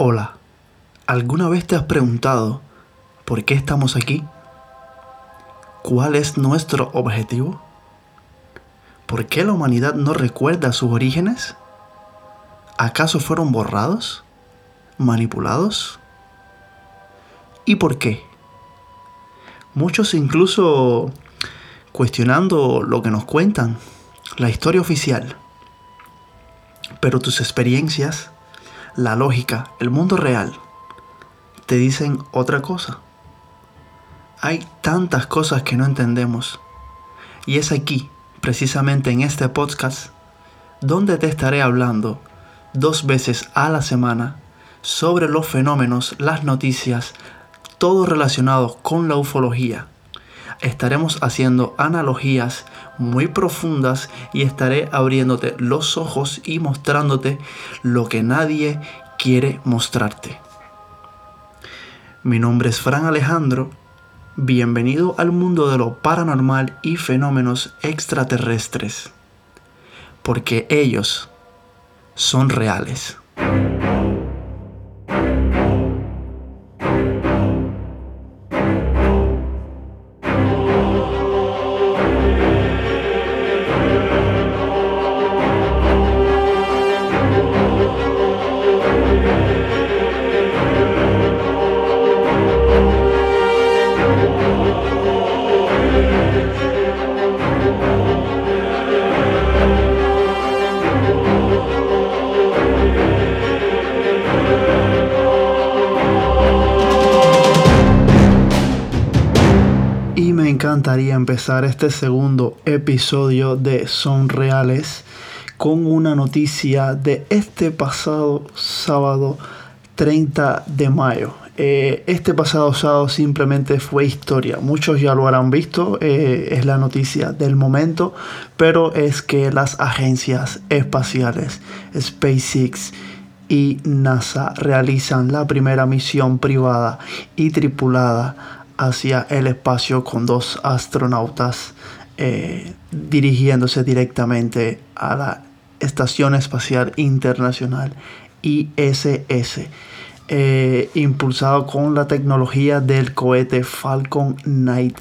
Hola, ¿alguna vez te has preguntado por qué estamos aquí? ¿Cuál es nuestro objetivo? ¿Por qué la humanidad no recuerda sus orígenes? ¿Acaso fueron borrados? ¿Manipulados? ¿Y por qué? Muchos incluso cuestionando lo que nos cuentan, la historia oficial. Pero tus experiencias la lógica, el mundo real, te dicen otra cosa. Hay tantas cosas que no entendemos. Y es aquí, precisamente en este podcast, donde te estaré hablando dos veces a la semana sobre los fenómenos, las noticias, todo relacionado con la ufología estaremos haciendo analogías muy profundas y estaré abriéndote los ojos y mostrándote lo que nadie quiere mostrarte. Mi nombre es Fran Alejandro. Bienvenido al mundo de lo paranormal y fenómenos extraterrestres. Porque ellos son reales. Encantaría empezar este segundo episodio de Son Reales con una noticia de este pasado sábado 30 de mayo. Eh, este pasado sábado simplemente fue historia. Muchos ya lo habrán visto, eh, es la noticia del momento, pero es que las agencias espaciales SpaceX y NASA realizan la primera misión privada y tripulada hacia el espacio con dos astronautas eh, dirigiéndose directamente a la Estación Espacial Internacional ISS, eh, impulsado con la tecnología del cohete Falcon 9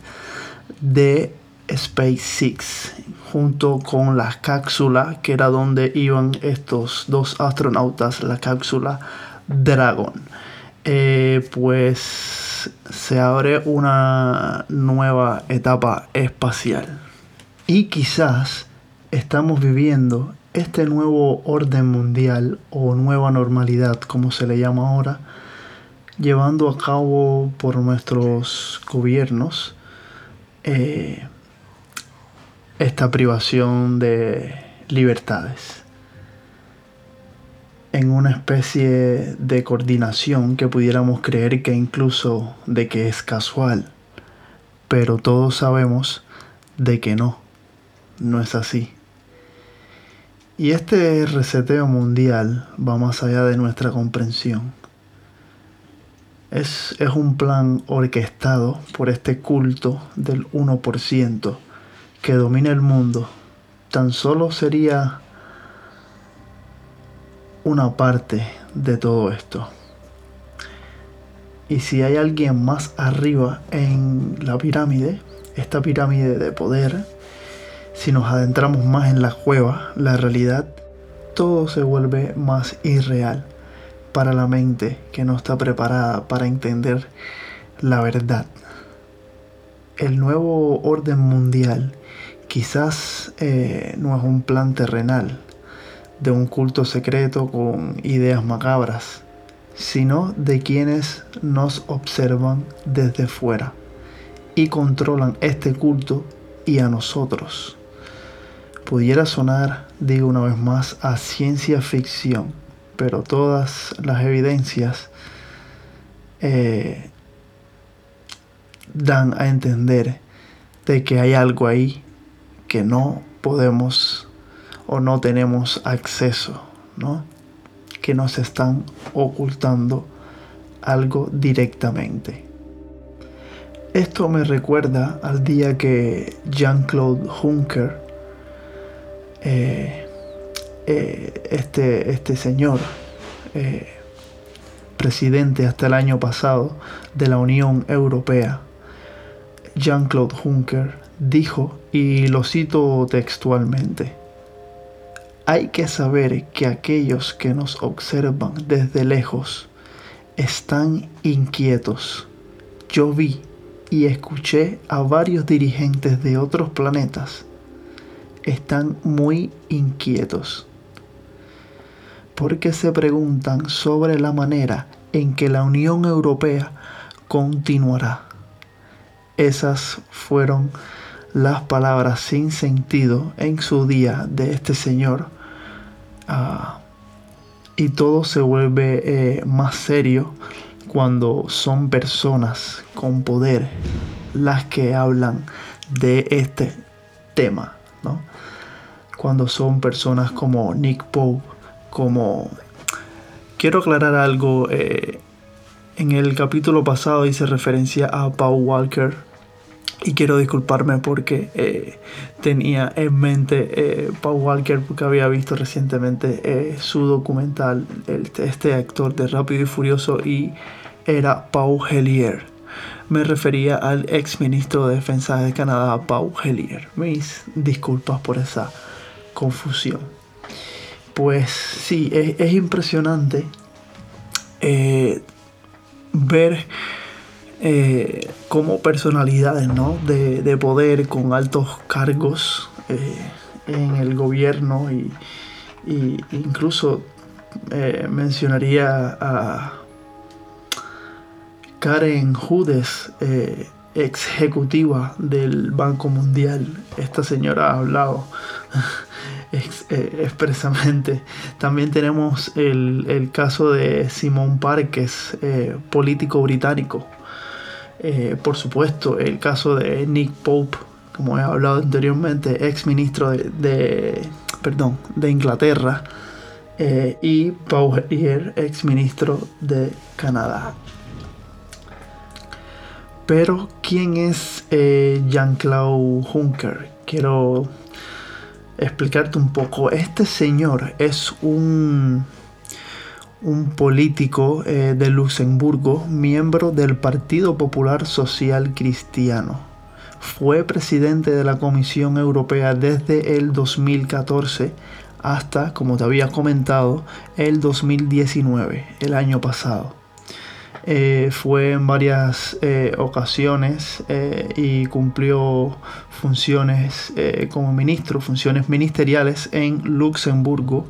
de SpaceX, junto con la cápsula que era donde iban estos dos astronautas, la cápsula Dragon. Eh, pues se abre una nueva etapa espacial. Y quizás estamos viviendo este nuevo orden mundial o nueva normalidad, como se le llama ahora, llevando a cabo por nuestros gobiernos eh, esta privación de libertades en una especie de coordinación que pudiéramos creer que incluso de que es casual, pero todos sabemos de que no, no es así. Y este reseteo mundial va más allá de nuestra comprensión. Es, es un plan orquestado por este culto del 1% que domina el mundo. Tan solo sería una parte de todo esto. Y si hay alguien más arriba en la pirámide, esta pirámide de poder, si nos adentramos más en la cueva, la realidad, todo se vuelve más irreal para la mente que no está preparada para entender la verdad. El nuevo orden mundial quizás eh, no es un plan terrenal, de un culto secreto con ideas macabras, sino de quienes nos observan desde fuera y controlan este culto y a nosotros. Pudiera sonar, digo una vez más, a ciencia ficción, pero todas las evidencias eh, dan a entender de que hay algo ahí que no podemos o no tenemos acceso, ¿no? Que nos están ocultando algo directamente. Esto me recuerda al día que Jean-Claude Juncker, eh, eh, este, este señor, eh, presidente hasta el año pasado de la Unión Europea, Jean-Claude Juncker, dijo, y lo cito textualmente, hay que saber que aquellos que nos observan desde lejos están inquietos. Yo vi y escuché a varios dirigentes de otros planetas. Están muy inquietos. Porque se preguntan sobre la manera en que la Unión Europea continuará. Esas fueron las palabras sin sentido en su día de este señor. Ah, y todo se vuelve eh, más serio cuando son personas con poder las que hablan de este tema, ¿no? Cuando son personas como Nick Pope, como... Quiero aclarar algo, eh, en el capítulo pasado hice referencia a Paul Walker y quiero disculparme porque eh, tenía en mente eh, Paul Walker porque había visto recientemente eh, su documental, este actor de Rápido y Furioso, y era Paul Hellier. Me refería al ex ministro de Defensa de Canadá, Paul Hellier. Mis disculpas por esa confusión. Pues sí, es, es impresionante ver eh, como personalidades ¿no? de, poder con altos cargos eh, en el gobierno y, incluso eh, mencionaría a Karen Judes, ejecutiva del Banco Mundial. Esta señora ha hablado expresamente. También tenemos el, el, caso de Simón Parques, político británico, eh, por supuesto, el caso de Nick Pope, como he hablado anteriormente, ex ministro de, perdón, de Inglaterra, eh, y Paul Herier, ex ministro de Canadá. Pero, ¿quién es eh, Jean-Claude Juncker? Quiero explicarte un poco. Este señor es un un político eh, de Luxemburgo, miembro del Partido Popular Social Cristiano. Fue presidente de la Comisión Europea desde el 2014 hasta, como te había comentado, el 2019, el año pasado. Eh, fue en varias eh, ocasiones y cumplió funciones como ministro, funciones ministeriales en Luxemburgo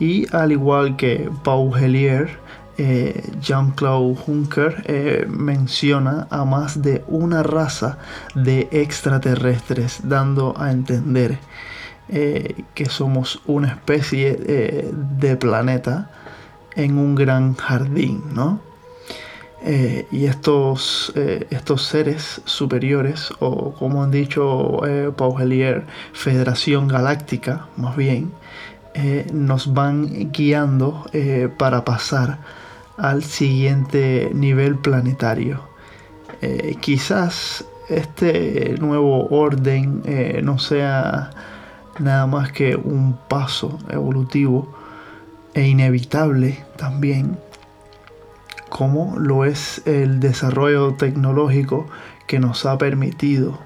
y al igual que Paul Hellier, eh, Jean-Claude Juncker eh, menciona a más de una raza de extraterrestres, dando a entender eh, que somos una especie de planeta en un gran jardín, ¿no? y estos, estos seres superiores, o como han dicho Paul Hellier, Federación Galáctica, más bien, eh, nos van guiando eh, para pasar al siguiente nivel planetario. Eh, quizás este nuevo orden no sea nada más que un paso evolutivo e inevitable también, como lo es el desarrollo tecnológico que nos ha permitido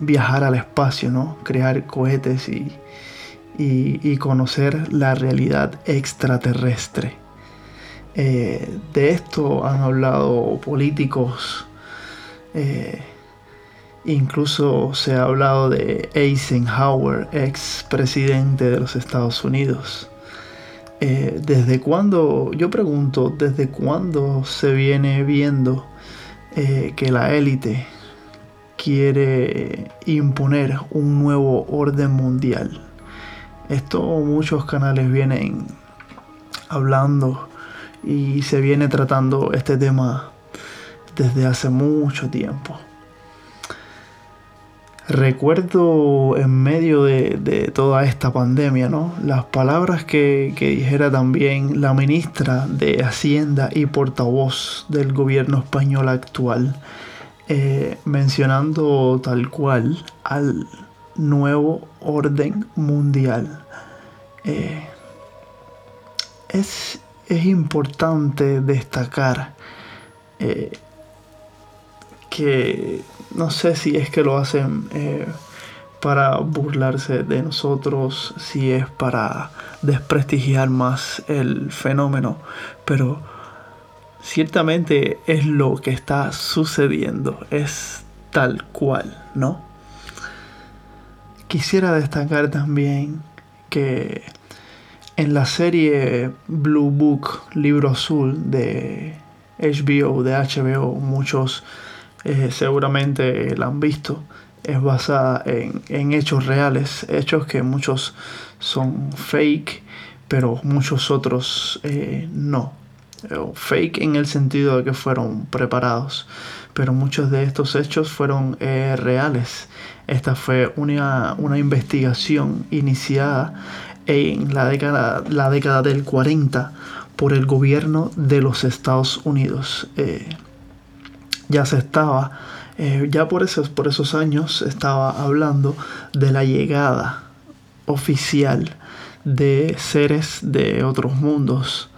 viajar al espacio, ¿no? crear cohetes y, y, conocer la realidad extraterrestre. Eh, de esto han hablado políticos, eh, incluso se ha hablado de Eisenhower, ex presidente de los Estados Unidos. Eh, ¿Desde cuándo, yo pregunto, desde cuándo se viene viendo que la élite quiere imponer un nuevo orden mundial? Esto muchos canales vienen hablando y se viene tratando este tema desde hace mucho tiempo. Recuerdo en medio de, toda esta pandemia, ¿no? Las palabras que, dijera también la ministra de Hacienda y portavoz del gobierno español actual, eh, mencionando tal cual al nuevo orden mundial. Eh, es es importante destacar eh, que no sé si es que lo hacen eh, para burlarse de nosotros, si es para desprestigiar más el fenómeno, pero ciertamente es lo que está sucediendo, es tal cual, ¿no? Quisiera destacar también que en la serie Blue Book, libro azul de HBO, de HBO, muchos eh, seguramente la han visto, es basada en, hechos reales, hechos que muchos son fake, pero muchos otros eh, no. Fake en el sentido de que fueron preparados, pero muchos de estos hechos fueron eh, reales. Esta fue una, una investigación iniciada en la década, la década del 40 por el gobierno de los Estados Unidos. Eh, ya se estaba, eh, ya por esos, por esos años estaba hablando de la llegada oficial de seres de otros mundos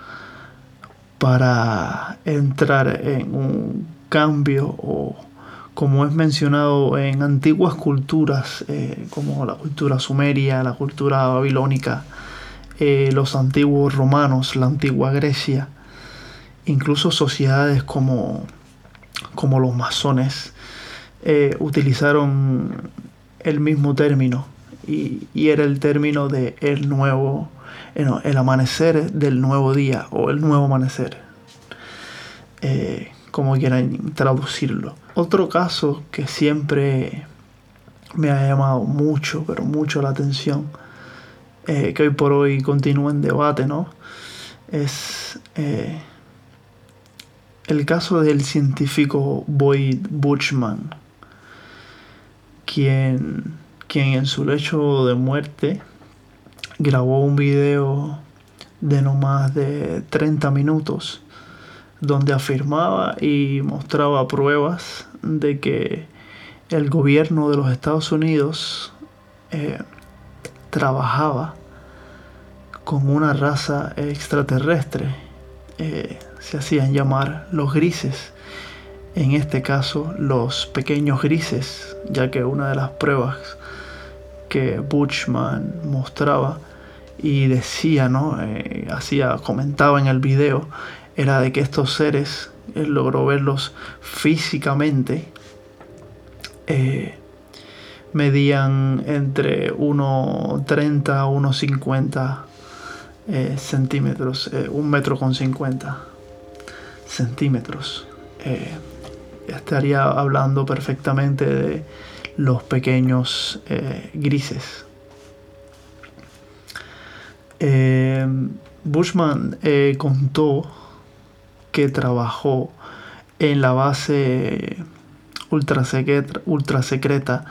para entrar en un cambio o como es mencionado en antiguas culturas, eh, como la cultura sumeria, la cultura babilónica, eh, los antiguos romanos, la antigua Grecia, incluso sociedades como, como los masones, eh, utilizaron el mismo término y, era el término de el nuevo, el amanecer del nuevo día o el nuevo amanecer, como quieran traducirlo. Otro caso que siempre me ha llamado mucho, pero mucho la atención, eh, que hoy por hoy continúa en debate, ¿no? Es eh, el caso del científico Boyd Bushman, quien, quien en su lecho de muerte grabó un video de no más de 30 minutos donde afirmaba y mostraba pruebas de que el gobierno de los Estados Unidos eh, trabajaba con una raza extraterrestre. Eh, se hacían llamar los grises. En este caso, los pequeños grises, ya que una de las pruebas que Bushman mostraba y decía, ¿no? Eh, hacía, comentaba en el video, era de que estos seres, él logró verlos físicamente, eh, medían entre 1,30 a 1,50 eh, centímetros, eh, un metro con 50 centímetros. estaría hablando perfectamente de los pequeños grises. Bushman contó que trabajó en la base ultra secreta, ultra secreta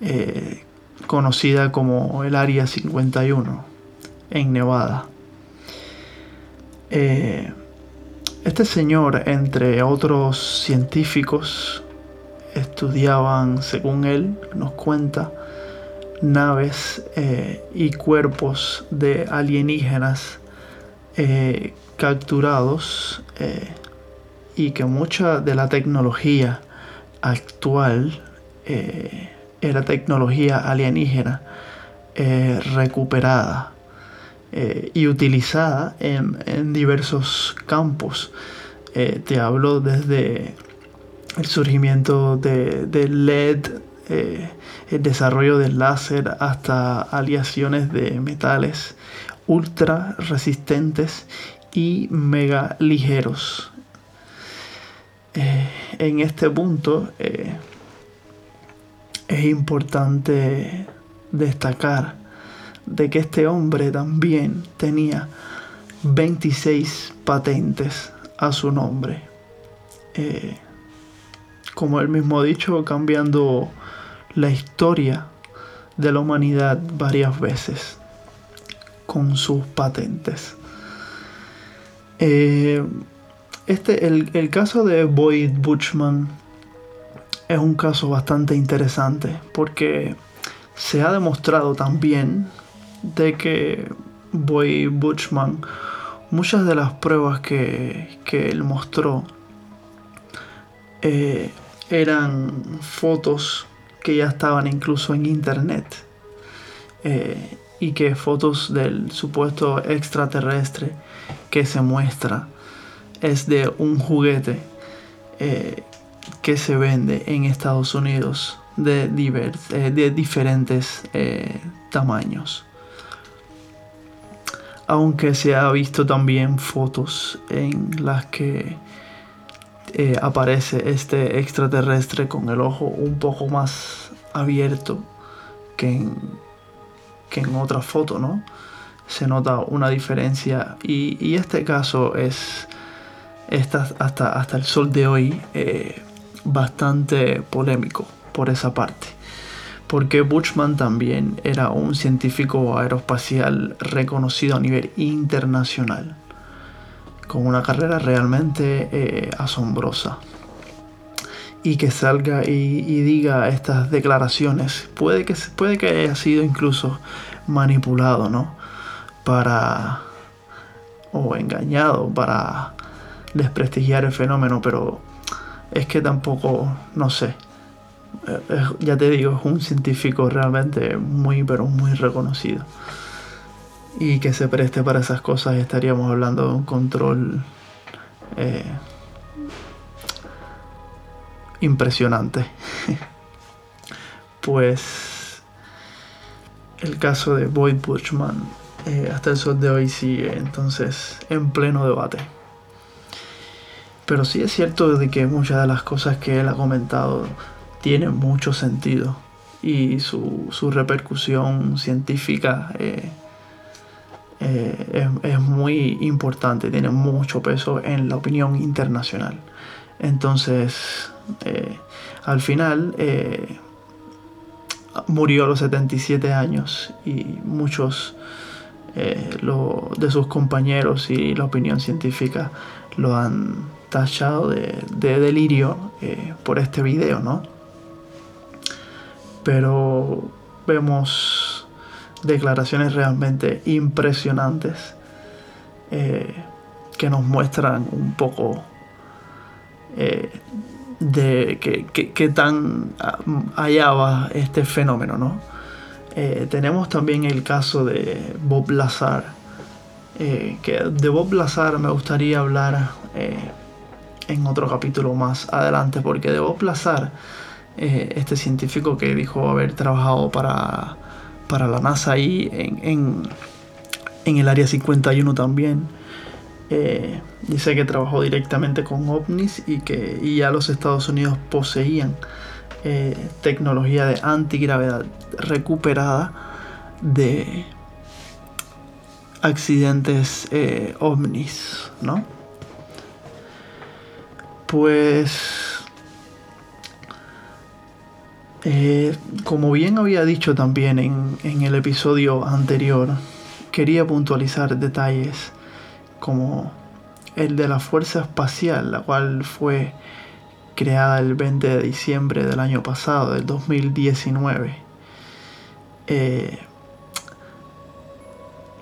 eh, conocida como el Área 51 en Nevada. Eh, este señor, entre otros científicos, estudiaban, según él nos cuenta, naves eh, y cuerpos de alienígenas capturados eh, y que mucha de la tecnología actual eh, era tecnología alienígena eh, recuperada y utilizada en, diversos campos. te hablo desde el surgimiento de, LED, el desarrollo del láser, hasta aleaciones de metales ultra resistentes y mega ligeros. Eh, en este punto eh, es importante destacar de que este hombre también tenía 26 patentes a su nombre. Eh, como él mismo ha dicho, cambiando la historia de la humanidad varias veces con sus patentes. Eh, este, el, caso de Boyd Butchman es un caso bastante interesante porque se ha demostrado también de que Boyd Butchman muchas de las pruebas que, él mostró eh, eran fotos que ya estaban incluso en internet. Eh, y que fotos del supuesto extraterrestre que se muestra es de un juguete eh, que se vende en Estados Unidos de, de diferentes tamaños. Aunque se ha visto también fotos en las que eh, aparece este extraterrestre con el ojo un poco más abierto que en, que en otra foto, ¿no? Se nota una diferencia y, este caso es hasta, hasta el sol de hoy eh, bastante polémico por esa parte porque Buchman también era un científico aeroespacial reconocido a nivel internacional, con una carrera realmente eh, asombrosa. Y que salga y, diga estas declaraciones, puede que, puede que haya sido incluso manipulado, ¿no? Para. o engañado para desprestigiar el fenómeno, pero es que tampoco, no sé, eh, ya te digo, es un científico realmente muy, pero muy reconocido. Y que se preste para esas cosas estaríamos hablando de un control eh, impresionante. pues el caso de Boyd Bushman eh, hasta el sol de hoy sigue entonces en pleno debate. Pero sí es cierto de que muchas de las cosas que él ha comentado tiene mucho sentido y su, repercusión científica eh, eh, es, muy importante, tiene mucho peso en la opinión internacional. Entonces, eh, al final, murió a los 77 años y muchos de sus compañeros y la opinión científica lo han tachado de, de delirio por este video, ¿no? pero vemos declaraciones realmente impresionantes eh, que nos muestran un poco eh, de qué tan allá va este fenómeno, ¿no? Eh, tenemos también el caso de Bob Lazar, que de Bob Lazar me gustaría hablar en otro capítulo más adelante, porque de Bob Lazar eh, este científico que dijo haber trabajado para, para la NASA y en, en, el Área 51 también. Eh, dice que trabajó directamente con ovnis y que ya los Estados Unidos poseían eh, tecnología de antigravedad recuperada de accidentes ovnis, ¿no? Pues eh, como bien había dicho también en, el episodio anterior, quería puntualizar detalles como el de la Fuerza Espacial, la cual fue creada el 20 de diciembre del año pasado, del 2019. Eh,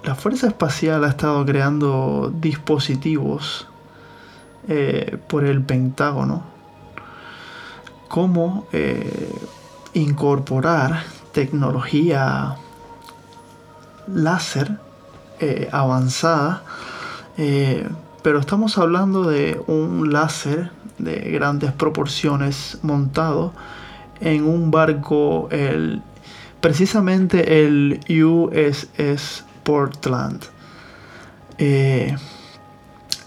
la Fuerza Espacial ha estado creando dispositivos eh, por el Pentágono como incorporar tecnología láser eh, avanzada, eh, pero estamos hablando de un láser de grandes proporciones montado en un barco, el, precisamente el USS Portland. Eh,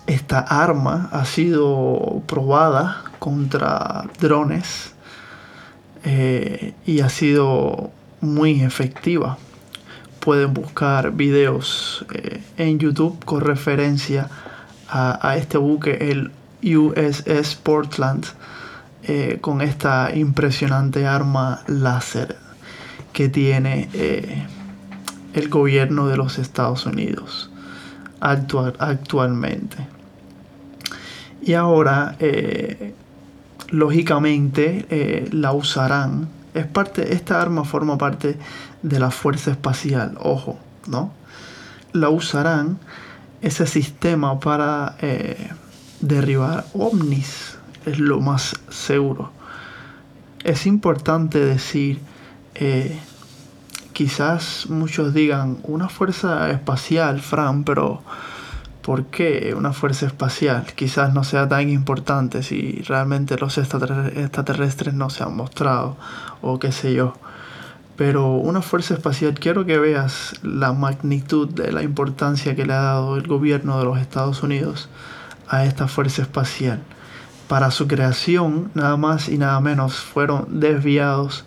esta arma ha sido probada contra drones eh, y ha sido muy efectiva. Pueden buscar videos eh, en YouTube con referencia a, este buque, el USS Portland, eh, con esta impresionante arma láser que tiene el gobierno de los Estados Unidos actualmente. Y ahora lógicamente eh, la usarán. Es parte, esta arma forma parte de la Fuerza Espacial, ojo, ¿no? La usarán ese sistema para eh, derribar ovnis es lo más seguro. Es importante decir, eh, quizás muchos digan, una fuerza espacial, Fran, pero ¿por qué una fuerza espacial? Quizás no sea tan importante si realmente los extraterrestres no se han mostrado o qué sé yo. Pero una fuerza espacial, quiero que veas la magnitud de la importancia que le ha dado el gobierno de los Estados Unidos a esta fuerza espacial. Para su creación, nada más y nada menos, fueron desviados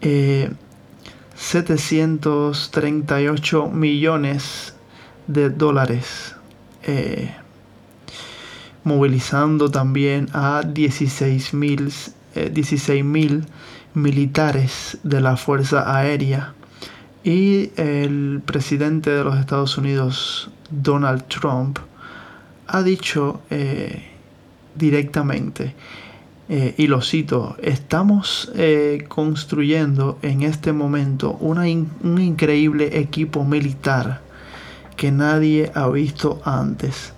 738 eh, millones de dólares, eh, movilizando también a 16 mil 16 eh, militares de la Fuerza Aérea. Y el presidente de los Estados Unidos, Donald Trump, ha dicho eh, directamente, eh, y lo cito, estamos eh, construyendo en este momento un increíble equipo militar que nadie ha visto antes.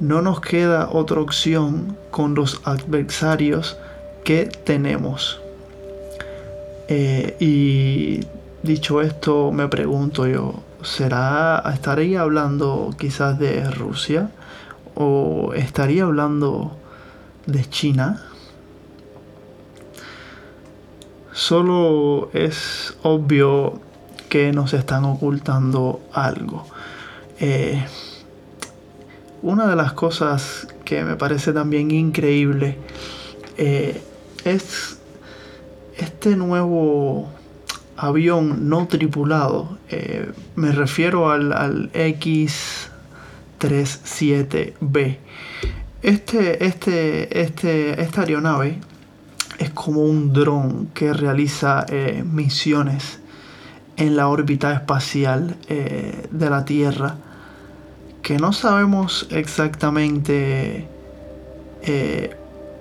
No nos queda otra opción con los adversarios que tenemos. Y dicho esto, me pregunto yo, ¿será, estaría hablando quizás de Rusia? ¿O estaría hablando de China? Solo es obvio que nos están ocultando algo. Eh, una de las cosas que me parece también increíble eh, es este nuevo avión no tripulado, eh, me refiero al, X-37B. Este, este, este, esta aeronave es como un dron que realiza eh, misiones en la órbita espacial eh, de la Tierra que no sabemos exactamente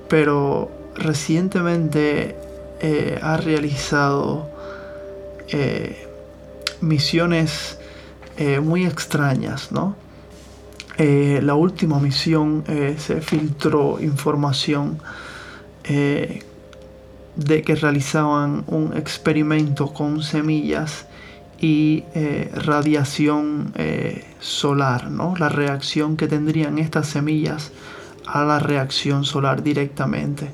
pero recientemente ha realizado eh, misiones eh, muy extrañas, ¿no? Eh, la última misión se filtró información de que realizaban un experimento con semillas y radiación solar, ¿no? La reacción que tendrían estas semillas a la reacción solar directamente,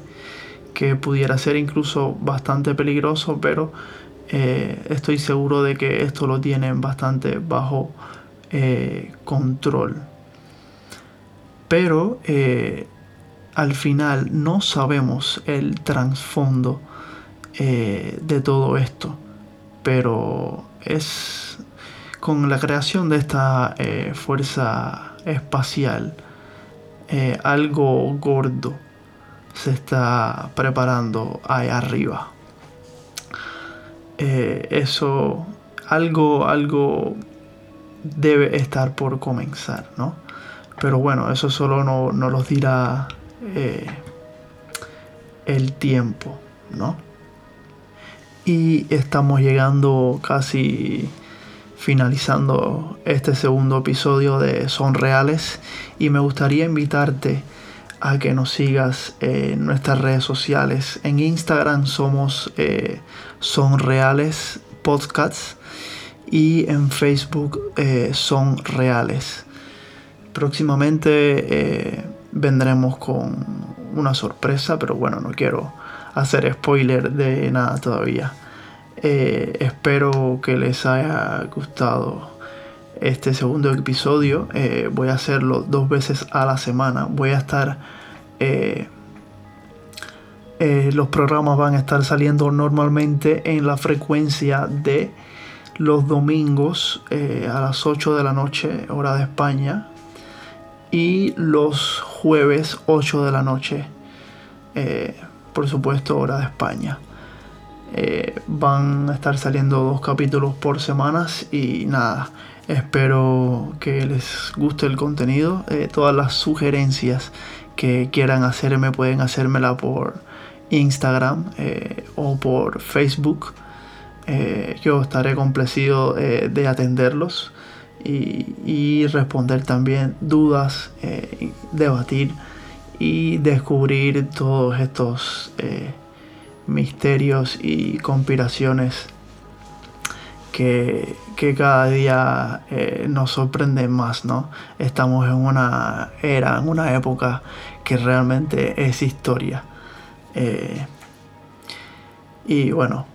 que pudiera ser incluso bastante peligroso, pero eh, estoy seguro de que esto lo tienen bastante bajo eh, control. Pero eh, al final no sabemos el trasfondo de todo esto. Pero es con la creación de esta fuerza espacial algo gordo se está preparando ahí arriba. Eh, eso, algo, algo debe estar por comenzar, ¿no? Pero bueno, eso solo no, nos lo dirá eh, el tiempo, ¿no? Y estamos llegando casi finalizando este segundo episodio de Son Reales y me gustaría invitarte a que nos sigas en nuestras redes sociales. En Instagram somos eh, Son Reales Podcasts y en Facebook eh, Son Reales. Próximamente eh, vendremos con una sorpresa, pero bueno, no quiero hacer spoiler de nada todavía. espero que les haya gustado este segundo episodio. Eh, voy a hacerlo dos veces a la semana. Voy a estar... Eh, eh, los programas van a estar saliendo normalmente en la frecuencia de los domingos a las 8 de la noche, hora de España. Y los jueves 8 de la noche, por supuesto, hora de España. van a estar saliendo dos capítulos por semanas y nada Espero que les guste el contenido. Eh, todas las sugerencias que quieran hacerme pueden hacérmela por Instagram eh, o por Facebook. Eh, yo estaré complacido de atenderlos. y, responder también dudas, debatir y descubrir todos estos misterios y conspiraciones que, cada día eh, nos sorprenden más, ¿no? Estamos en una era, en una época que realmente es historia. y bueno,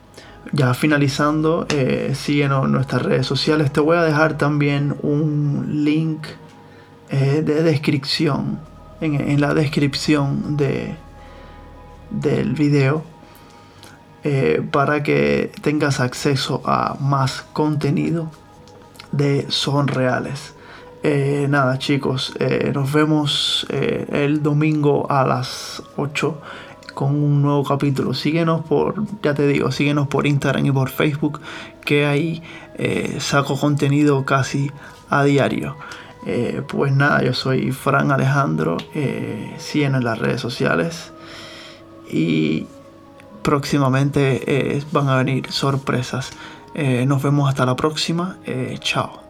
ya finalizando, eh, síguenos en nuestras redes sociales. Te voy a dejar también un link eh, de descripción, en, la descripción de, del video, eh, para que tengas acceso a más contenido de Son Reales. Eh, nada chicos, nos vemos el domingo a las 8 con un nuevo capítulo. Síguenos por, ya te digo, síguenos por Instagram y por Facebook, que ahí eh, saco contenido casi a diario. Eh, pues nada, yo soy Fran Alejandro, eh, síguenos en las redes sociales y próximamente van a venir sorpresas. nos vemos hasta la próxima, chao.